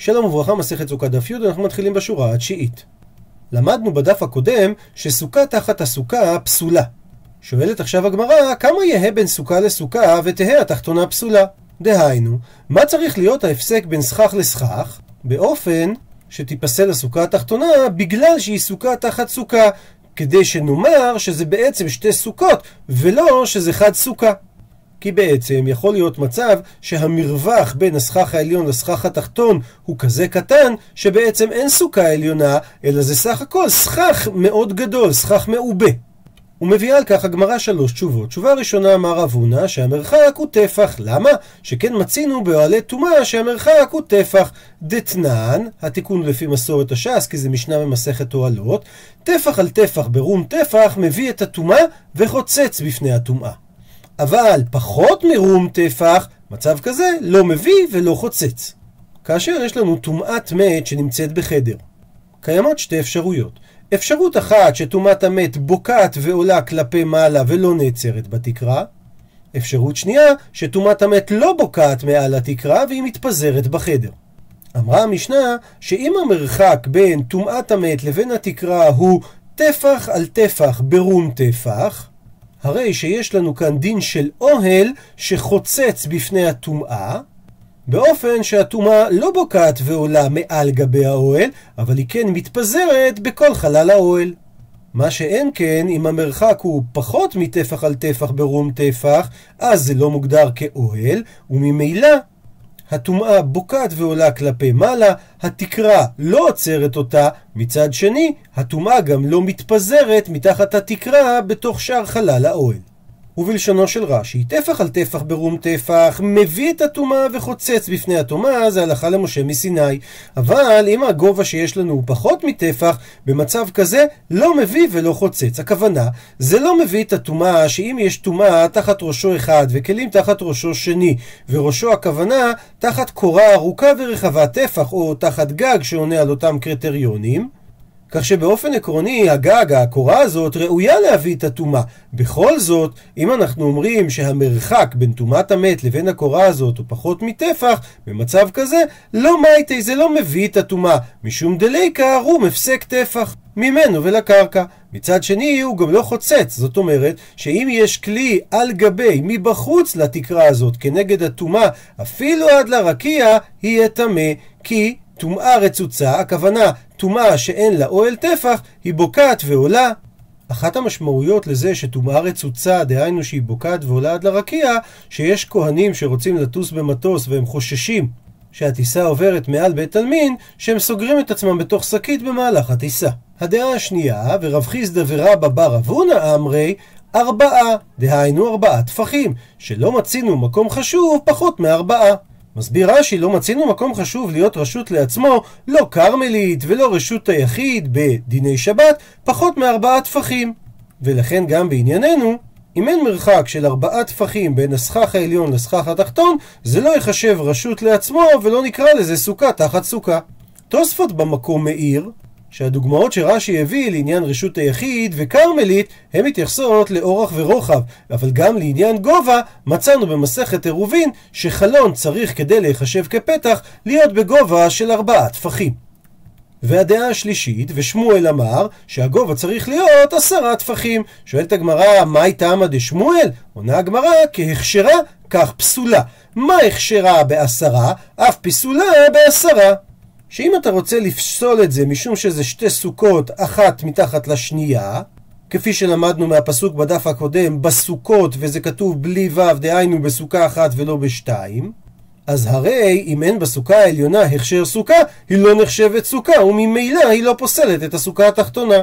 שלום וברכה, מסכת סוכה דף י', אנחנו מתחילים בשורה התשיעית. למדנו בדף הקודם שסוכה תחת הסוכה פסולה. שואלת עכשיו הגמרא, כמה יהא בין סוכה לסוכה ותהא התחתונה פסולה? דהיינו, מה צריך להיות ההפסק בין סכך לסכך? באופן שתיפסל הסוכה התחתונה בגלל שהיא סוכה תחת סוכה, כדי שנאמר שזה בעצם שתי סוכות, ולא שזה חד סוכה. כי בעצם יכול להיות מצב שהמרווח בין הסכך העליון לסכך התחתון הוא כזה קטן, שבעצם אין סוכה עליונה, אלא זה סך הכל סכך מאוד גדול, סכך מעובה. הוא מביא על כך הגמרא שלוש תשובות. תשובה ראשונה אמר אבונה שהמרחק הוא טפח. למה? שכן מצינו באוהלי טומאה שהמרחק הוא טפח. דתנן, התיקון לפי מסורת הש"ס, כי זה משנה במסכת אוהלות, טפח על טפח ברום טפח מביא את הטומאה וחוצץ בפני הטומאה. אבל פחות מרום טפח, מצב כזה לא מביא ולא חוצץ. כאשר יש לנו טומאת מת שנמצאת בחדר, קיימות שתי אפשרויות. אפשרות אחת שטומאת המת בוקעת ועולה כלפי מעלה ולא נעצרת בתקרה. אפשרות שנייה שטומאת המת לא בוקעת מעל התקרה והיא מתפזרת בחדר. אמרה המשנה שאם המרחק בין טומאת המת לבין התקרה הוא טפח על טפח ברום טפח, הרי שיש לנו כאן דין של אוהל שחוצץ בפני הטומאה, באופן שהטומאה לא בוקעת ועולה מעל גבי האוהל, אבל היא כן מתפזרת בכל חלל האוהל. מה שאין כן, אם המרחק הוא פחות מטפח על טפח ברום טפח, אז זה לא מוגדר כאוהל, וממילא הטומאה בוקעת ועולה כלפי מעלה, התקרה לא עוצרת אותה, מצד שני, הטומאה גם לא מתפזרת מתחת התקרה בתוך שאר חלל האוהל. ובלשונו של רש"י, טפח על טפח ברום טפח, מביא את הטומאה וחוצץ בפני הטומאה, זה הלכה למשה מסיני. אבל אם הגובה שיש לנו הוא פחות מטפח, במצב כזה לא מביא ולא חוצץ. הכוונה, זה לא מביא את הטומאה, שאם יש טומאה תחת ראשו אחד וכלים תחת ראשו שני, וראשו הכוונה תחת קורה ארוכה ורחבה טפח, או תחת גג שעונה על אותם קריטריונים, כך שבאופן עקרוני הגג, הקורה הזאת, ראויה להביא את הטומאה. בכל זאת, אם אנחנו אומרים שהמרחק בין טומאת המת לבין הקורה הזאת הוא פחות מטפח, במצב כזה, לא מייטי, זה לא מביא את הטומאה. משום דליקה רום הפסק טפח. ממנו ולקרקע. מצד שני, הוא גם לא חוצץ. זאת אומרת, שאם יש כלי על גבי, מבחוץ לתקרה הזאת, כנגד הטומאה, אפילו עד לרקיע, יהיה טמא. כי טומאה רצוצה, הכוונה טומאה שאין לה אוהל טפח, היא בוקעת ועולה. אחת המשמעויות לזה שטומאה רצוצה, דהיינו שהיא בוקעת ועולה עד לרקיע, שיש כהנים שרוצים לטוס במטוס והם חוששים שהטיסה עוברת מעל בית עלמין, שהם סוגרים את עצמם בתוך שקית במהלך הטיסה. הדעה השנייה, ורב חיסדא ורבא בר אבונה אמרי, ארבעה, דהיינו ארבעה טפחים, שלא מצינו מקום חשוב פחות מארבעה. מסביר רש"י, לא מצינו מקום חשוב להיות רשות לעצמו, לא כרמלית ולא רשות היחיד בדיני שבת, פחות מארבעה טפחים. ולכן גם בענייננו, אם אין מרחק של ארבעה טפחים בין הסכך העליון לסכך התחתון, זה לא ייחשב רשות לעצמו ולא נקרא לזה סוכה תחת סוכה. תוספות במקום מאיר שהדוגמאות שרש"י הביא לעניין רשות היחיד וכרמלית, הן מתייחסות לאורך ורוחב, אבל גם לעניין גובה, מצאנו במסכת עירובין שחלון צריך כדי להיחשב כפתח להיות בגובה של ארבעה טפחים. והדעה השלישית, ושמואל אמר שהגובה צריך להיות עשרה טפחים. שואלת הגמרא, מהי טעמא דשמואל? עונה הגמרא, כהכשרה, כך פסולה. מה הכשרה בעשרה? אף פסולה בעשרה. שאם אתה רוצה לפסול את זה משום שזה שתי סוכות אחת מתחת לשנייה, כפי שלמדנו מהפסוק בדף הקודם, בסוכות, וזה כתוב בלי ו', דהיינו בסוכה אחת ולא בשתיים, אז הרי אם אין בסוכה העליונה הכשר סוכה, היא לא נחשבת סוכה, וממילא היא לא פוסלת את הסוכה התחתונה.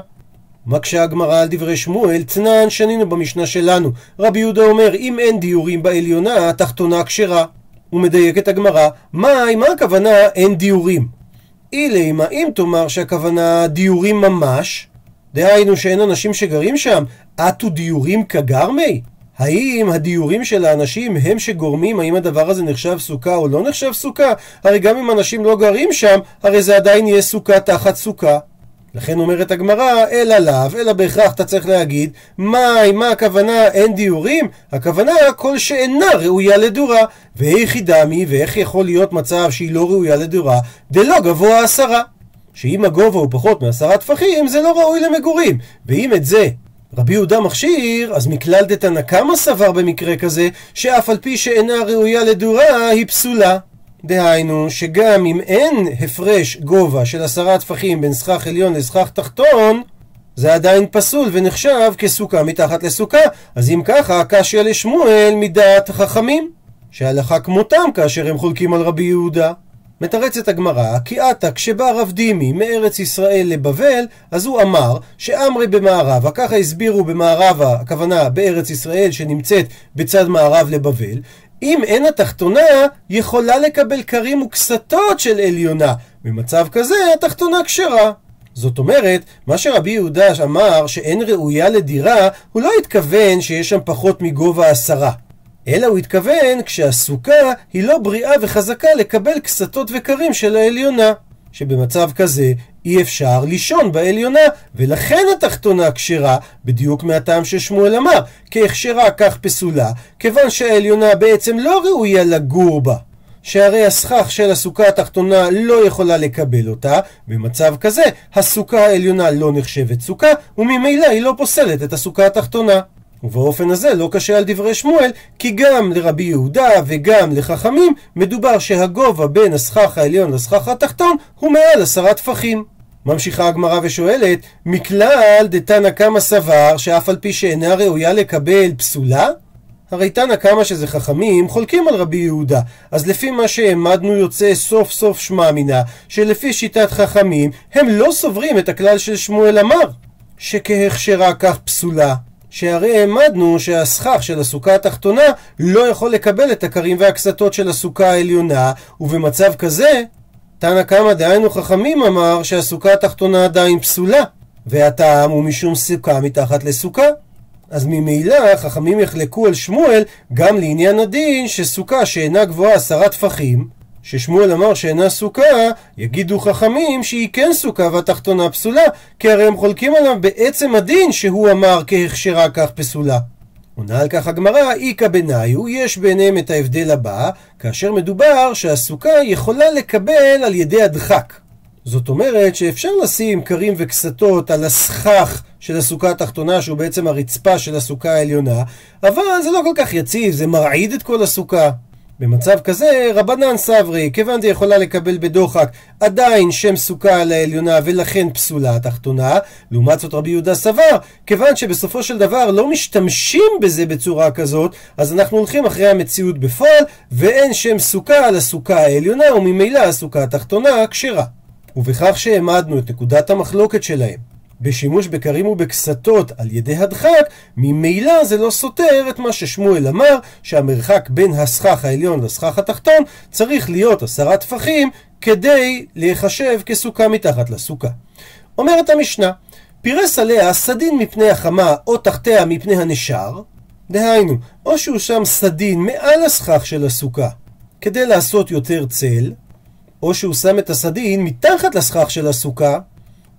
מקשה הגמרא על דברי שמואל, תנן שנינו במשנה שלנו. רבי יהודה אומר, אם אין דיורים בעליונה, התחתונה כשרה. ומדייקת הגמרא, מהי, מה הכוונה אין דיורים? אילי, מה אם תאמר שהכוונה דיורים ממש, דהיינו שאין אנשים שגרים שם, עטו דיורים כגרמי? האם הדיורים של האנשים הם שגורמים האם הדבר הזה נחשב סוכה או לא נחשב סוכה? הרי גם אם אנשים לא גרים שם, הרי זה עדיין יהיה סוכה תחת סוכה. לכן אומרת הגמרא, אלא לאו, אלא בהכרח אתה צריך להגיד, מהי, מה הכוונה אין דיורים? הכוונה כל שאינה ראויה לדורה. ואיכי דמי, ואיך יכול להיות מצב שהיא לא ראויה לדורה, דלא גבוה עשרה. שאם הגובה הוא פחות מעשרה טפחים, זה לא ראוי למגורים. ואם את זה רבי יהודה מכשיר, אז מכלל דתנא קמא סבר במקרה כזה, שאף על פי שאינה ראויה לדורה, היא פסולה. דהיינו, שגם אם אין הפרש גובה של עשרה טפחים בין סכך עליון לסכך תחתון, זה עדיין פסול ונחשב כסוכה מתחת לסוכה. אז אם ככה, קשיא לשמואל מדעת חכמים, שהלכה כמותם כאשר הם חולקים על רבי יהודה. מתרצת הגמרא, כי עתה כשבא רב דימי מארץ ישראל לבבל, אז הוא אמר שאמרי במערבה, ככה הסבירו במערבה, הכוונה בארץ ישראל שנמצאת בצד מערב לבבל, אם אין התחתונה, יכולה לקבל כרים וקסתות של עליונה. במצב כזה, התחתונה כשרה. זאת אומרת, מה שרבי יהודה אמר שאין ראויה לדירה, הוא לא התכוון שיש שם פחות מגובה עשרה. אלא הוא התכוון כשהסוכה היא לא בריאה וחזקה לקבל קסתות וקרים של העליונה. שבמצב כזה אי אפשר לישון בעליונה, ולכן התחתונה כשרה, בדיוק מהטעם ששמואל אמר, כהכשרה כך פסולה, כיוון שהעליונה בעצם לא ראויה לגור בה. שהרי הסכך של הסוכה התחתונה לא יכולה לקבל אותה, במצב כזה הסוכה העליונה לא נחשבת סוכה, וממילא היא לא פוסלת את הסוכה התחתונה. ובאופן הזה לא קשה על דברי שמואל, כי גם לרבי יהודה וגם לחכמים מדובר שהגובה בין הסכך העליון לסכך התחתון הוא מעל עשרה טפחים. ממשיכה הגמרא ושואלת, מכלל דתנא קמא סבר שאף על פי שאינה ראויה לקבל פסולה? הרי תנא קמא שזה חכמים חולקים על רבי יהודה, אז לפי מה שהעמדנו יוצא סוף סוף שמע מינה, שלפי שיטת חכמים הם לא סוברים את הכלל של שמואל אמר, שכהכשרה כך פסולה. שהרי העמדנו שהסכך של הסוכה התחתונה לא יכול לקבל את הכרים והקסתות של הסוכה העליונה, ובמצב כזה, תנא קמא דהיינו חכמים אמר שהסוכה התחתונה עדיין פסולה, והטעם הוא משום סוכה מתחת לסוכה. אז ממילא חכמים יחלקו על שמואל גם לעניין הדין שסוכה שאינה גבוהה עשרה טפחים, ששמואל אמר שאינה סוכה, יגידו חכמים שהיא כן סוכה והתחתונה פסולה, כי הרי הם חולקים עליו בעצם הדין שהוא אמר כהכשרה כך פסולה. עונה על כך הגמרא, איכא בניו, יש ביניהם את ההבדל הבא, כאשר מדובר שהסוכה יכולה לקבל על ידי הדחק. זאת אומרת שאפשר לשים כרים וקסתות על הסכך של הסוכה התחתונה, שהוא בעצם הרצפה של הסוכה העליונה, אבל זה לא כל כך יציב, זה מרעיד את כל הסוכה. במצב כזה, רבנן סברי, כיוון זה יכולה לקבל בדוחק עדיין שם סוכה על העליונה ולכן פסולה התחתונה, לעומת זאת רבי יהודה סבר, כיוון שבסופו של דבר לא משתמשים בזה בצורה כזאת, אז אנחנו הולכים אחרי המציאות בפועל, ואין שם סוכה על הסוכה העליונה, וממילא הסוכה התחתונה כשרה. ובכך שהעמדנו את נקודת המחלוקת שלהם בשימוש בקרים ובקסתות על ידי הדחק, ממילא זה לא סותר את מה ששמואל אמר, שהמרחק בין הסכך העליון לסכך התחתון צריך להיות עשרה טפחים כדי להיחשב כסוכה מתחת לסוכה. אומרת המשנה, פירס עליה סדין מפני החמה או תחתיה מפני הנשר, דהיינו, או שהוא שם סדין מעל הסכך של הסוכה כדי לעשות יותר צל, או שהוא שם את הסדין מתחת לסכך של הסוכה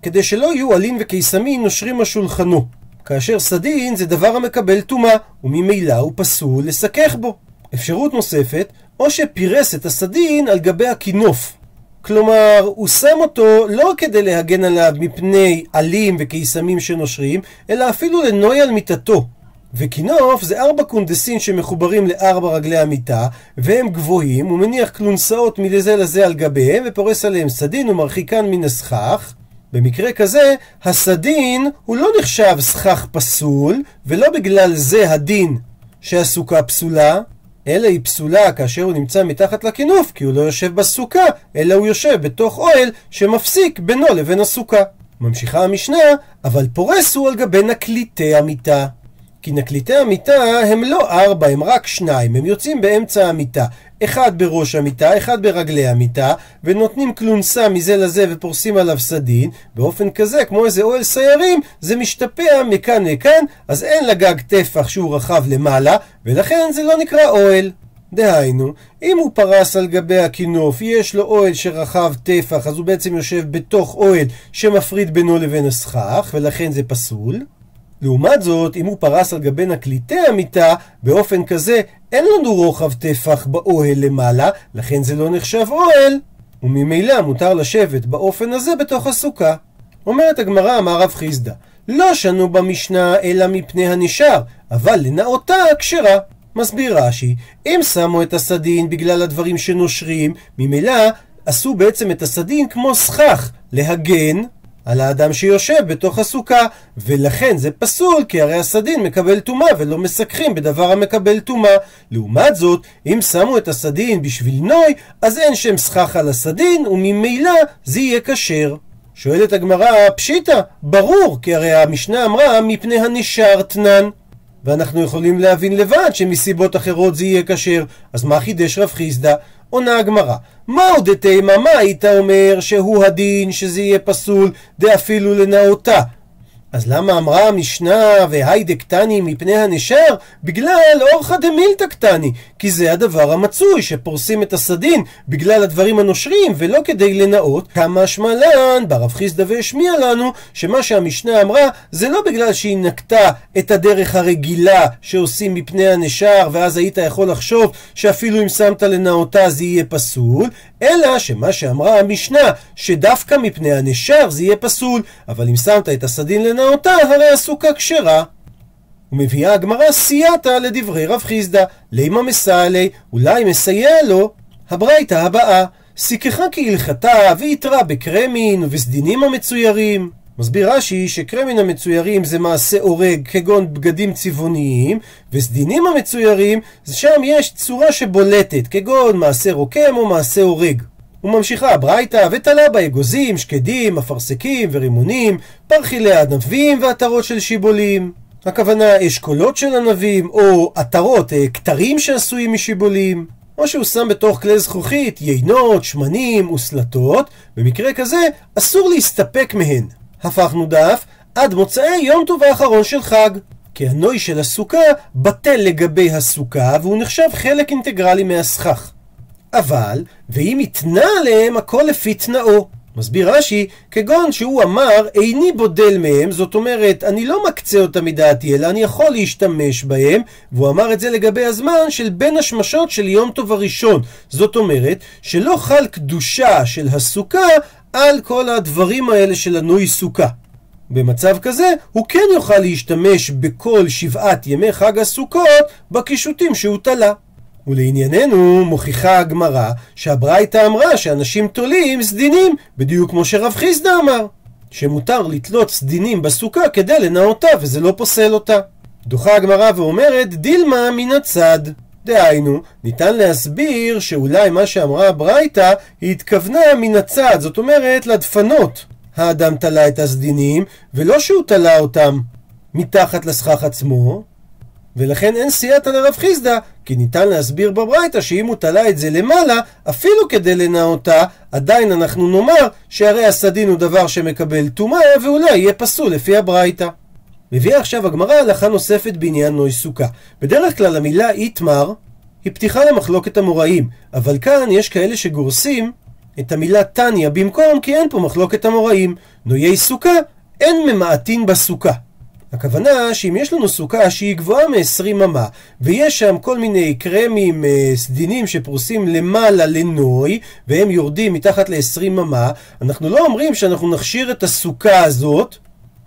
כדי שלא יהיו עלים וקיסמים נושרים על. כאשר סדין זה דבר המקבל טומאה, וממילא הוא פסול לסכך בו. אפשרות נוספת, או שפירס את הסדין על גבי הכינוף. כלומר, הוא שם אותו לא כדי להגן עליו מפני עלים וקיסמים שנושרים, אלא אפילו לנוי על מיטתו. וכינוף זה ארבע קונדסין שמחוברים לארבע רגלי המיטה, והם גבוהים, הוא מניח כלונסאות מלזה לזה על גביהם, ופורס עליהם סדין ומרחיקן מן הסכך. במקרה כזה, הסדין הוא לא נחשב סכך פסול, ולא בגלל זה הדין שהסוכה פסולה, אלא היא פסולה כאשר הוא נמצא מתחת לכינוף, כי הוא לא יושב בסוכה, אלא הוא יושב בתוך אוהל שמפסיק בינו לבין הסוכה. ממשיכה המשנה, אבל פורס הוא על גבי נקליטי המיטה. כי נקליטי המיטה הם לא ארבע, הם רק שניים, הם יוצאים באמצע המיטה. אחד בראש המיטה, אחד ברגלי המיטה, ונותנים כלונסה מזה לזה ופורסים עליו סדין, באופן כזה, כמו איזה אוהל סיירים, זה משתפע מכאן לכאן, אז אין לגג טפח שהוא רחב למעלה, ולכן זה לא נקרא אוהל. דהיינו, אם הוא פרס על גבי הכינוף, יש לו אוהל שרחב טפח, אז הוא בעצם יושב בתוך אוהל שמפריד בינו לבין הסכך, ולכן זה פסול. לעומת זאת, אם הוא פרס על גבי נקליטי המיטה, באופן כזה אין לנו רוחב טפח באוהל למעלה, לכן זה לא נחשב אוהל, וממילא מותר לשבת באופן הזה בתוך הסוכה. אומרת הגמרא, אמר רב חיסדא, לא שנו במשנה אלא מפני הנשר, אבל לנאותה כשרה. מסביר רש"י, אם שמו את הסדין בגלל הדברים שנושרים, ממילא עשו בעצם את הסדין כמו סכך, להגן על האדם שיושב בתוך הסוכה, ולכן זה פסול, כי הרי הסדין מקבל טומאה ולא מסככים בדבר המקבל טומאה. לעומת זאת, אם שמו את הסדין בשביל נוי, אז אין שם סכך על הסדין, וממילא זה יהיה כשר. שואלת הגמרא, פשיטא, ברור, כי הרי המשנה אמרה מפני הנשר תנן. ואנחנו יכולים להבין לבד שמסיבות אחרות זה יהיה כשר. אז מה חידש רב חיסדא? עונה הגמרא, מהו דתימה, מה היית אומר שהוא הדין שזה יהיה פסול דאפילו לנאותה? אז למה אמרה המשנה והיידה קטני מפני הנשר? בגלל אורחא דמילתא קטני, כי זה הדבר המצוי, שפורסים את הסדין בגלל הדברים הנושרים, ולא כדי לנאות. כמה שמלן, ברב חיסדא והשמיע לנו, שמה שהמשנה אמרה, זה לא בגלל שהיא נקטה את הדרך הרגילה שעושים מפני הנשר, ואז היית יכול לחשוב שאפילו אם שמת לנאותה זה יהיה פסול, אלא שמה שאמרה המשנה, שדווקא מפני הנשר זה יהיה פסול, אבל אם שמת את הסדין לנאותה, הרי הסוכה כשרה. ומביאה הגמרא סייעתא לדברי רב חיסדא, לימה מסיילי, אולי מסייע לו, הברייתא הבאה, סיככה כהלכתה ויתרה בקרמין ובסדינים המצוירים. מסביר רש"י שקרמין המצוירים זה מעשה הורג כגון בגדים צבעוניים וסדינים המצוירים שם יש צורה שבולטת כגון מעשה רוקם או מעשה הורג וממשיכה הברייתא ותלה בה אגוזים, שקדים, אפרסקים ורימונים, פרחילי ענבים ועטרות של שיבולים. הכוונה אשכולות של ענבים או עטרות, אה, כתרים שעשויים משיבולים. או שהוא שם בתוך כלי זכוכית יינות, שמנים וסלטות, במקרה כזה אסור להסתפק מהן. הפכנו דף עד מוצאי יום טוב האחרון של חג. כי הנוי של הסוכה בטל לגבי הסוכה והוא נחשב חלק אינטגרלי מהסכך. אבל, ואם יתנה עליהם הכל לפי תנאו. מסביר רש"י, כגון שהוא אמר, איני בודל מהם, זאת אומרת, אני לא מקצה אותם מדעתי, אלא אני יכול להשתמש בהם, והוא אמר את זה לגבי הזמן של בין השמשות של יום טוב הראשון. זאת אומרת, שלא חל קדושה של הסוכה על כל הדברים האלה של הנוי סוכה. במצב כזה, הוא כן יוכל להשתמש בכל שבעת ימי חג הסוכות בקישוטים שהוא תלה. ולענייננו מוכיחה הגמרא שהברייתא אמרה שאנשים תולים סדינים, בדיוק כמו שרב חיסדא אמר, שמותר לתלות סדינים בסוכה כדי לנאותה וזה לא פוסל אותה. דוחה הגמרא ואומרת דילמה מן הצד. דהיינו, ניתן להסביר שאולי מה שאמרה הברייתא, היא התכוונה מן הצד, זאת אומרת לדפנות. האדם תלה את הסדינים, ולא שהוא תלה אותם מתחת לסכך עצמו, ולכן אין סייעתא לרב חיסדא, כי ניתן להסביר בברייתא שאם הוא תלה את זה למעלה, אפילו כדי לנאותה, עדיין אנחנו נאמר שהרי הסדין הוא דבר שמקבל טומאה, ואולי יהיה פסול לפי הברייתא. מביאה עכשיו הגמרא הלכה נוספת בעניין נוי סוכה. בדרך כלל המילה איתמר היא פתיחה למחלוקת המוראים, אבל כאן יש כאלה שגורסים את המילה תניא במקום כי אין פה מחלוקת המוראים. נויי סוכה אין ממעטין בסוכה. הכוונה שאם יש לנו סוכה שהיא גבוהה מ-20 אמה ויש שם כל מיני קרמים, אה, סדינים שפרוסים למעלה לנוי והם יורדים מתחת ל-20 אמה אנחנו לא אומרים שאנחנו נכשיר את הסוכה הזאת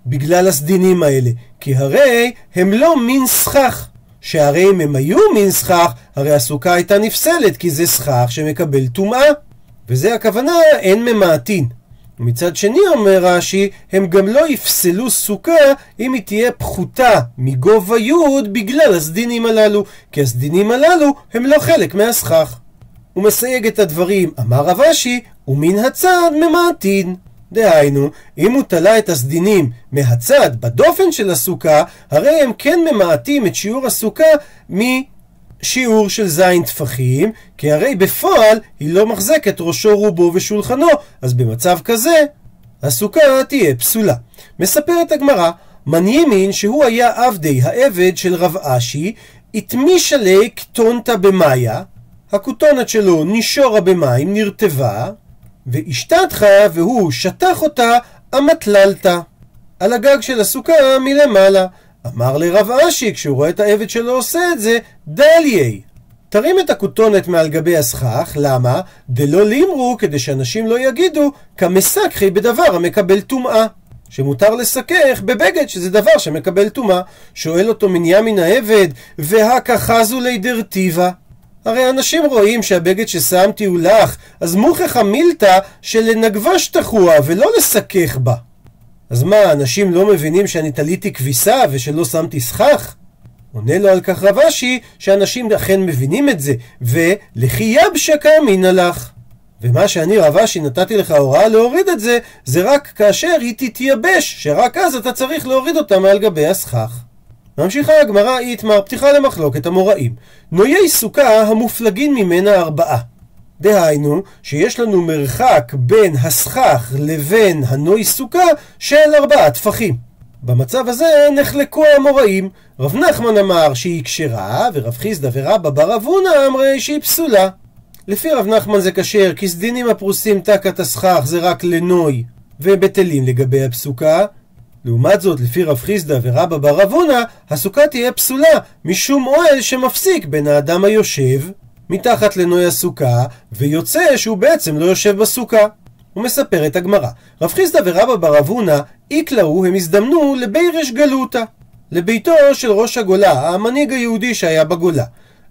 בגלל הסדינים האלה כי הרי הם לא מין סכך. שהרי אם הם היו מין סכך הרי הסוכה הייתה נפסלת כי זה סכך שמקבל טומאה. וזה הכוונה אין ממעטין ומצד שני אומר רש"י, הם גם לא יפסלו סוכה אם היא תהיה פחותה מגובה י' בגלל הסדינים הללו, כי הסדינים הללו הם לא חלק מהסכך. הוא מסייג את הדברים, אמר רב אשי, ומן הצד ממעטין. דהיינו, אם הוא תלה את הסדינים מהצד, בדופן של הסוכה, הרי הם כן ממעטים את שיעור הסוכה מ... שיעור של זין טפחים, כי הרי בפועל היא לא מחזקת ראשו רובו ושולחנו, אז במצב כזה הסוכה תהיה פסולה. מספרת הגמרא, מניימין שהוא היה עבדי העבד של רב אשי, התמישה לי קטונתא במאיה, הכותונת שלו נישורה במים, נרטבה, ואשתתך והוא שטח אותה, אמתללתא. על הגג של הסוכה מלמעלה. אמר לרב אשי, כשהוא רואה את העבד שלו עושה את זה, דליי. תרים את הכותונת מעל גבי הסכך, למה? דלא לימרו, כדי שאנשים לא יגידו, כמסכחי בדבר המקבל טומאה. שמותר לסכך בבגד, שזה דבר שמקבל טומאה. שואל אותו מניה מן העבד, והכחזו לידרטיבה. הרי אנשים רואים שהבגד ששמתי הוא לך, אז מוכח המילתא שלנגבש תחוה ולא לסכך בה. אז מה, אנשים לא מבינים שאני תליתי כביסה ושלא שמתי סכך? עונה לו על כך רב אשי, שאנשים אכן מבינים את זה, ולכי יבשקה אמינא לך. ומה שאני רב אשי נתתי לך הוראה להוריד את זה, זה רק כאשר היא תתייבש, שרק אז אתה צריך להוריד אותה מעל גבי הסכך. ממשיכה הגמרא איתמר, פתיחה למחלוקת המוראים. נויי סוכה המופלגין ממנה ארבעה. דהיינו, שיש לנו מרחק בין הסכך לבין הנוי סוכה של ארבעה טפחים. במצב הזה נחלקו המוראים. רב נחמן אמר שהיא כשרה, ורב חיסדא ורבא בר אבונה אמרי שהיא פסולה. לפי רב נחמן זה כשר, כי סדינים הפרוסים תקת הסכך זה רק לנוי, ובטלים לגבי הפסוקה. לעומת זאת, לפי רב חיסדא ורבא בר אבונה, הסוכה תהיה פסולה, משום אוהל שמפסיק בין האדם היושב מתחת לנוי הסוכה, ויוצא שהוא בעצם לא יושב בסוכה. הוא מספר את הגמרא. רב חיסדא ורבא בר אבונה, איקלעו, הם הזדמנו לבירש גלותא. לביתו של ראש הגולה, המנהיג היהודי שהיה בגולה.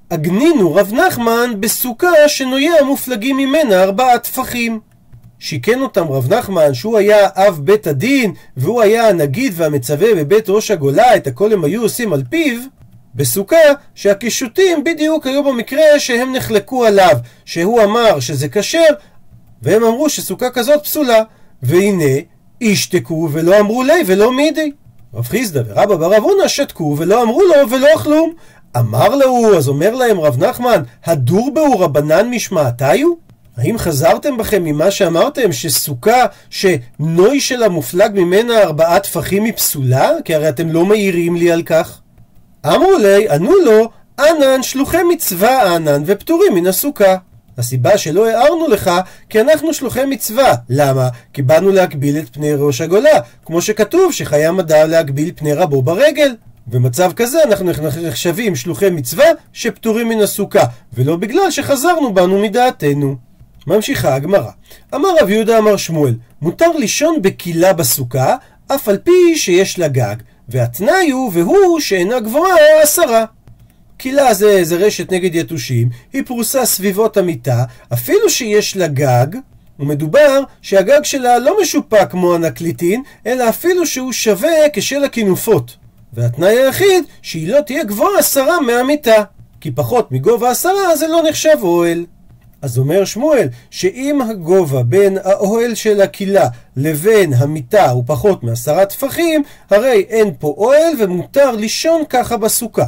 עגנינו רב נחמן בסוכה שנויה המופלגים ממנה ארבעה טפחים. שיכן אותם רב נחמן שהוא היה אב בית הדין והוא היה הנגיד והמצווה בבית ראש הגולה את הכל הם היו עושים על פיו בסוכה שהקישוטים בדיוק היו במקרה שהם נחלקו עליו שהוא אמר שזה כשר והם אמרו שסוכה כזאת פסולה והנה ישתקו ולא אמרו לי ולא מידי רב חיסדא ורבא בר אבונה שתקו ולא אמרו לו ולא כלום אמר לו אז אומר להם רב נחמן הדור בהו רבנן משמעתיו? האם חזרתם בכם ממה שאמרתם שסוכה שנוי שלה מופלג ממנה ארבעה טפחים היא פסולה? כי הרי אתם לא מעירים לי על כך. אמרו לי, ענו לו, ענן שלוחי מצווה ענן ופטורים מן הסוכה. הסיבה שלא הערנו לך, כי אנחנו שלוחי מצווה. למה? כי באנו להגביל את פני ראש הגולה, כמו שכתוב שחיה מדע להגביל פני רבו ברגל. במצב כזה אנחנו נחשבים שלוחי מצווה שפטורים מן הסוכה, ולא בגלל שחזרנו בנו מדעתנו. ממשיכה הגמרא. אמר רב יהודה אמר שמואל, מותר לישון בקילה בסוכה, אף על פי שיש לה גג, והתנאי הוא, והוא שאינה גבוהה עשרה. קילה זה איזה רשת נגד יתושים, היא פרוסה סביבות המיטה, אפילו שיש לה גג, ומדובר שהגג שלה לא משופע כמו הנקליטין, אלא אפילו שהוא שווה כשל הכינופות. והתנאי היחיד, שהיא לא תהיה גבוהה עשרה מהמיטה. כי פחות מגובה עשרה זה לא נחשב אוהל. אז אומר שמואל, שאם הגובה בין האוהל של הקהילה לבין המיטה הוא פחות מעשרה טפחים, הרי אין פה אוהל ומותר לישון ככה בסוכה.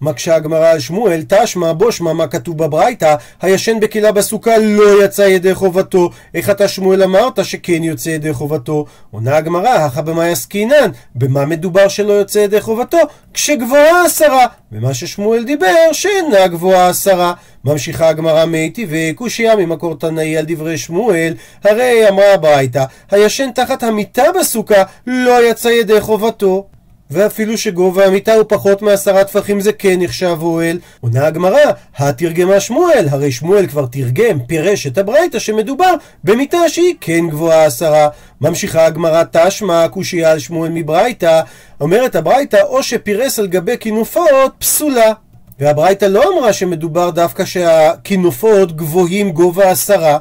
מקשה הגמרא על שמואל, תשמע בושמע מה כתוב בברייתא, הישן בקהילה בסוכה לא יצא ידי חובתו. איך אתה שמואל אמרת שכן יוצא ידי חובתו? עונה הגמרא, הכא במאי עסקינן, במה מדובר שלא יוצא ידי חובתו? כשגבוהה עשרה. ומה ששמואל דיבר, שאינה גבוהה עשרה. ממשיכה הגמרא מתי וקושייה ממקור תנאי על דברי שמואל, הרי אמרה הברייתא, הישן תחת המיטה בסוכה לא יצא ידי חובתו. ואפילו שגובה המיטה הוא פחות מעשרה טפחים זה כן נחשב אוהל. עונה הגמרא, התרגמה שמואל, הרי שמואל כבר תרגם, פירש את הברייתא שמדובר במיטה שהיא כן גבוהה עשרה. ממשיכה הגמרא תשמע קושייה על שמואל מברייתא, אומרת הברייתא או שפירס על גבי כינופות פסולה. והברייתא לא אמרה שמדובר דווקא שהכינופות גבוהים גובה עשרה.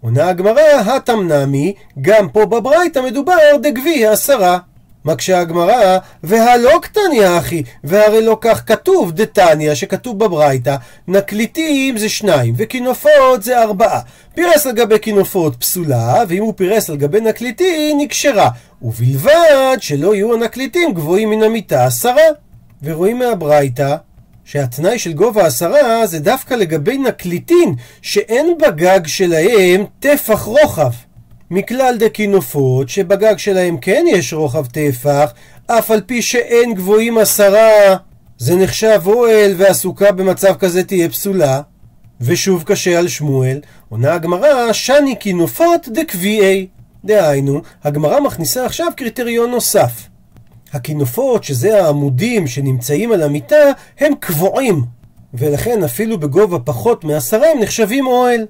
עונה הגמרא, התמנמי, גם פה בברייתא מדובר דגבי עשרה. מקשה הגמרא, והלא קטניה אחי, והרי לא כך כתוב דתניא שכתוב בברייתא, נקליטים זה שניים, וכינופות זה ארבעה. פירס על גבי כינופות פסולה, ואם הוא פירס על גבי נקליטים נקשרה, ובלבד שלא יהיו הנקליטים גבוהים מן המיטה עשרה. ורואים מהברייתא שהתנאי של גובה עשרה זה דווקא לגבי נקליטין שאין בגג שלהם טפח רוחב. מכלל דקינופות שבגג שלהם כן יש רוחב טפח, אף על פי שאין גבוהים עשרה. זה נחשב אוהל והסוכה במצב כזה תהיה פסולה. ושוב קשה על שמואל, עונה הגמרא, שני כינופות דקביעי. דהיינו, הגמרא מכניסה עכשיו קריטריון נוסף. הכינופות, שזה העמודים שנמצאים על המיטה, הם קבועים, ולכן אפילו בגובה פחות מעשרה הם נחשבים אוהל.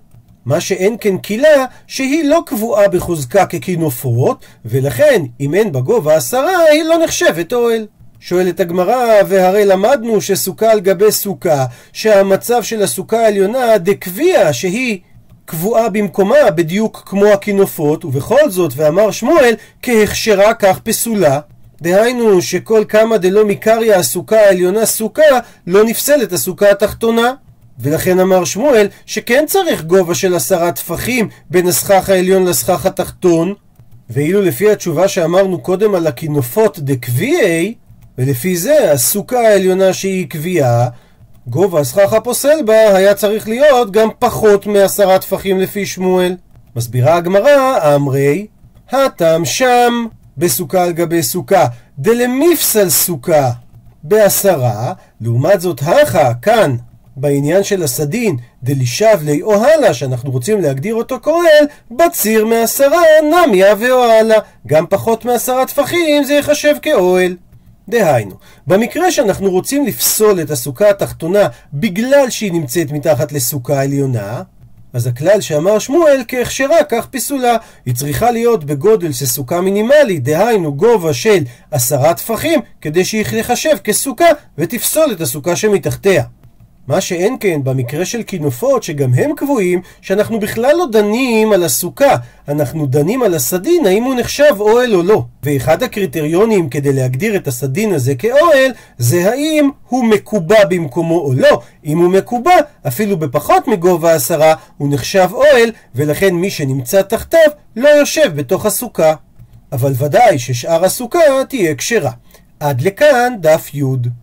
מה שאין כן קילה, שהיא לא קבועה בחוזקה ככינופות, ולכן אם אין בגובה עשרה, היא לא נחשבת אוהל. שואלת הגמרא, והרי למדנו שסוכה על גבי סוכה, שהמצב של הסוכה העליונה דקביע שהיא קבועה במקומה בדיוק כמו הכינופות, ובכל זאת, ואמר שמואל, כהכשרה כך פסולה. דהיינו שכל כמה דלא מקריא הסוכה העליונה סוכה, לא נפסלת הסוכה התחתונה. ולכן אמר שמואל שכן צריך גובה של עשרה טפחים בין הסכך העליון לסכך התחתון, ואילו לפי התשובה שאמרנו קודם על הכינופות דקביעי, ולפי זה הסוכה העליונה שהיא קביעה, גובה הסכך הפוסל בה היה צריך להיות גם פחות מעשרה טפחים לפי שמואל. מסבירה הגמרא, אמרי, הטעם שם בסוכה על גבי סוכה, דלמיפסל סוכה בעשרה, לעומת זאת הכה כאן בעניין של הסדין דלישב לי אוהלה שאנחנו רוצים להגדיר אותו כהל בציר מעשרה נמיה ואוהלה גם פחות מעשרה טפחים זה ייחשב כאוהל דהיינו, במקרה שאנחנו רוצים לפסול את הסוכה התחתונה בגלל שהיא נמצאת מתחת לסוכה עליונה, אז הכלל שאמר שמואל כהכשרה כך פסולה. היא צריכה להיות בגודל של סוכה מינימלית, דהיינו גובה של עשרה טפחים, כדי שהיא תחשב כסוכה ותפסול את הסוכה שמתחתיה. מה שאין כן במקרה של כינופות שגם הם קבועים, שאנחנו בכלל לא דנים על הסוכה, אנחנו דנים על הסדין, האם הוא נחשב אוהל או לא. ואחד הקריטריונים כדי להגדיר את הסדין הזה כאוהל, זה האם הוא מקובע במקומו או לא. אם הוא מקובע, אפילו בפחות מגובה עשרה, הוא נחשב אוהל, ולכן מי שנמצא תחתיו לא יושב בתוך הסוכה. אבל ודאי ששאר הסוכה תהיה כשרה. עד לכאן דף י'.